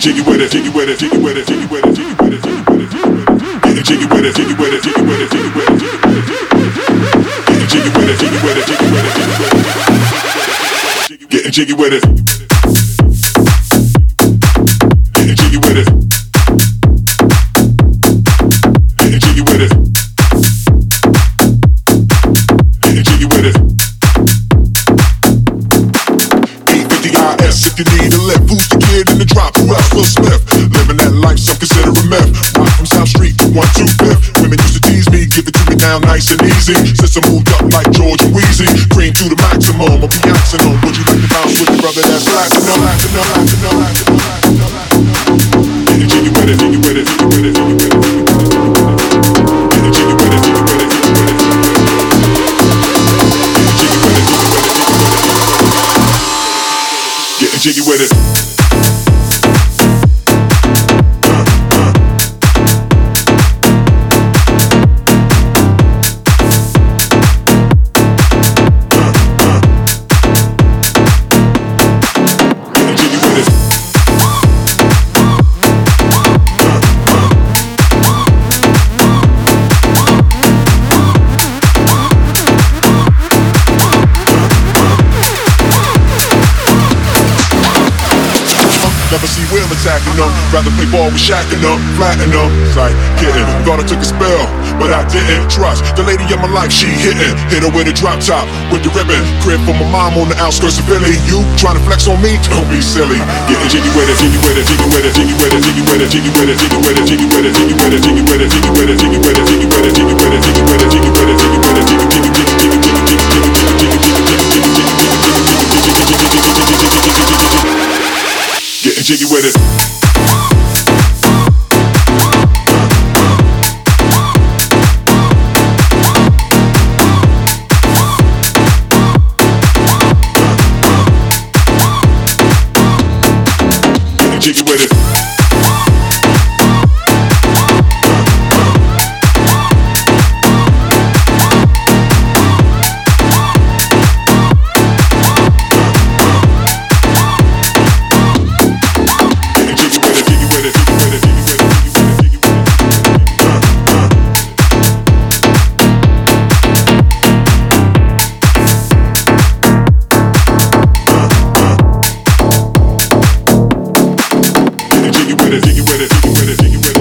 Jiggy with it, jiggy with it, jiggy with it, jiggy with it, jiggy with it, jiggy with it, jiggy with it. Getting jiggy with it, jiggy with it, jiggy with it, jiggy with it, jiggy with it. Getting jiggy with it, jiggy with it, jiggy with it, jiggy with it. Getting jiggy with it. Now nice and easy. Since I moved up like George and Weezy, cream to the maximum. I'll be axing on. Would you like to bounce with your brother that's platinum? Platinum, platinum, platinum, platinum. Get it, jiggy with it, jiggy with it, jiggy with it, jiggy with it. Get jiggy with it. Attacking them. Rather play ball with Shaq and them, flatten them. Like kidding. Thought I took a spell, but I didn't trust the lady of my life. She hitting, hit her with a drop top with the ribbon. Crib for my mom on the outskirts of Philly. You trying to flex on me? Don't be silly. Getting jiggy with it, jiggy with it, jiggy with it, jiggy with it, jiggy with it, jiggy with it, jiggy with it, jiggy with it, jiggy with it, jiggy with it, jiggy with it, jiggy with it, jiggy with it, jiggy with it, jiggy with it, jiggy with it, jiggy with it, jiggy jiggy jiggy jiggy Getting jiggy with it. jiggy with it. jiggy with it, Diggy with it, Diggy with it, Diggy with it.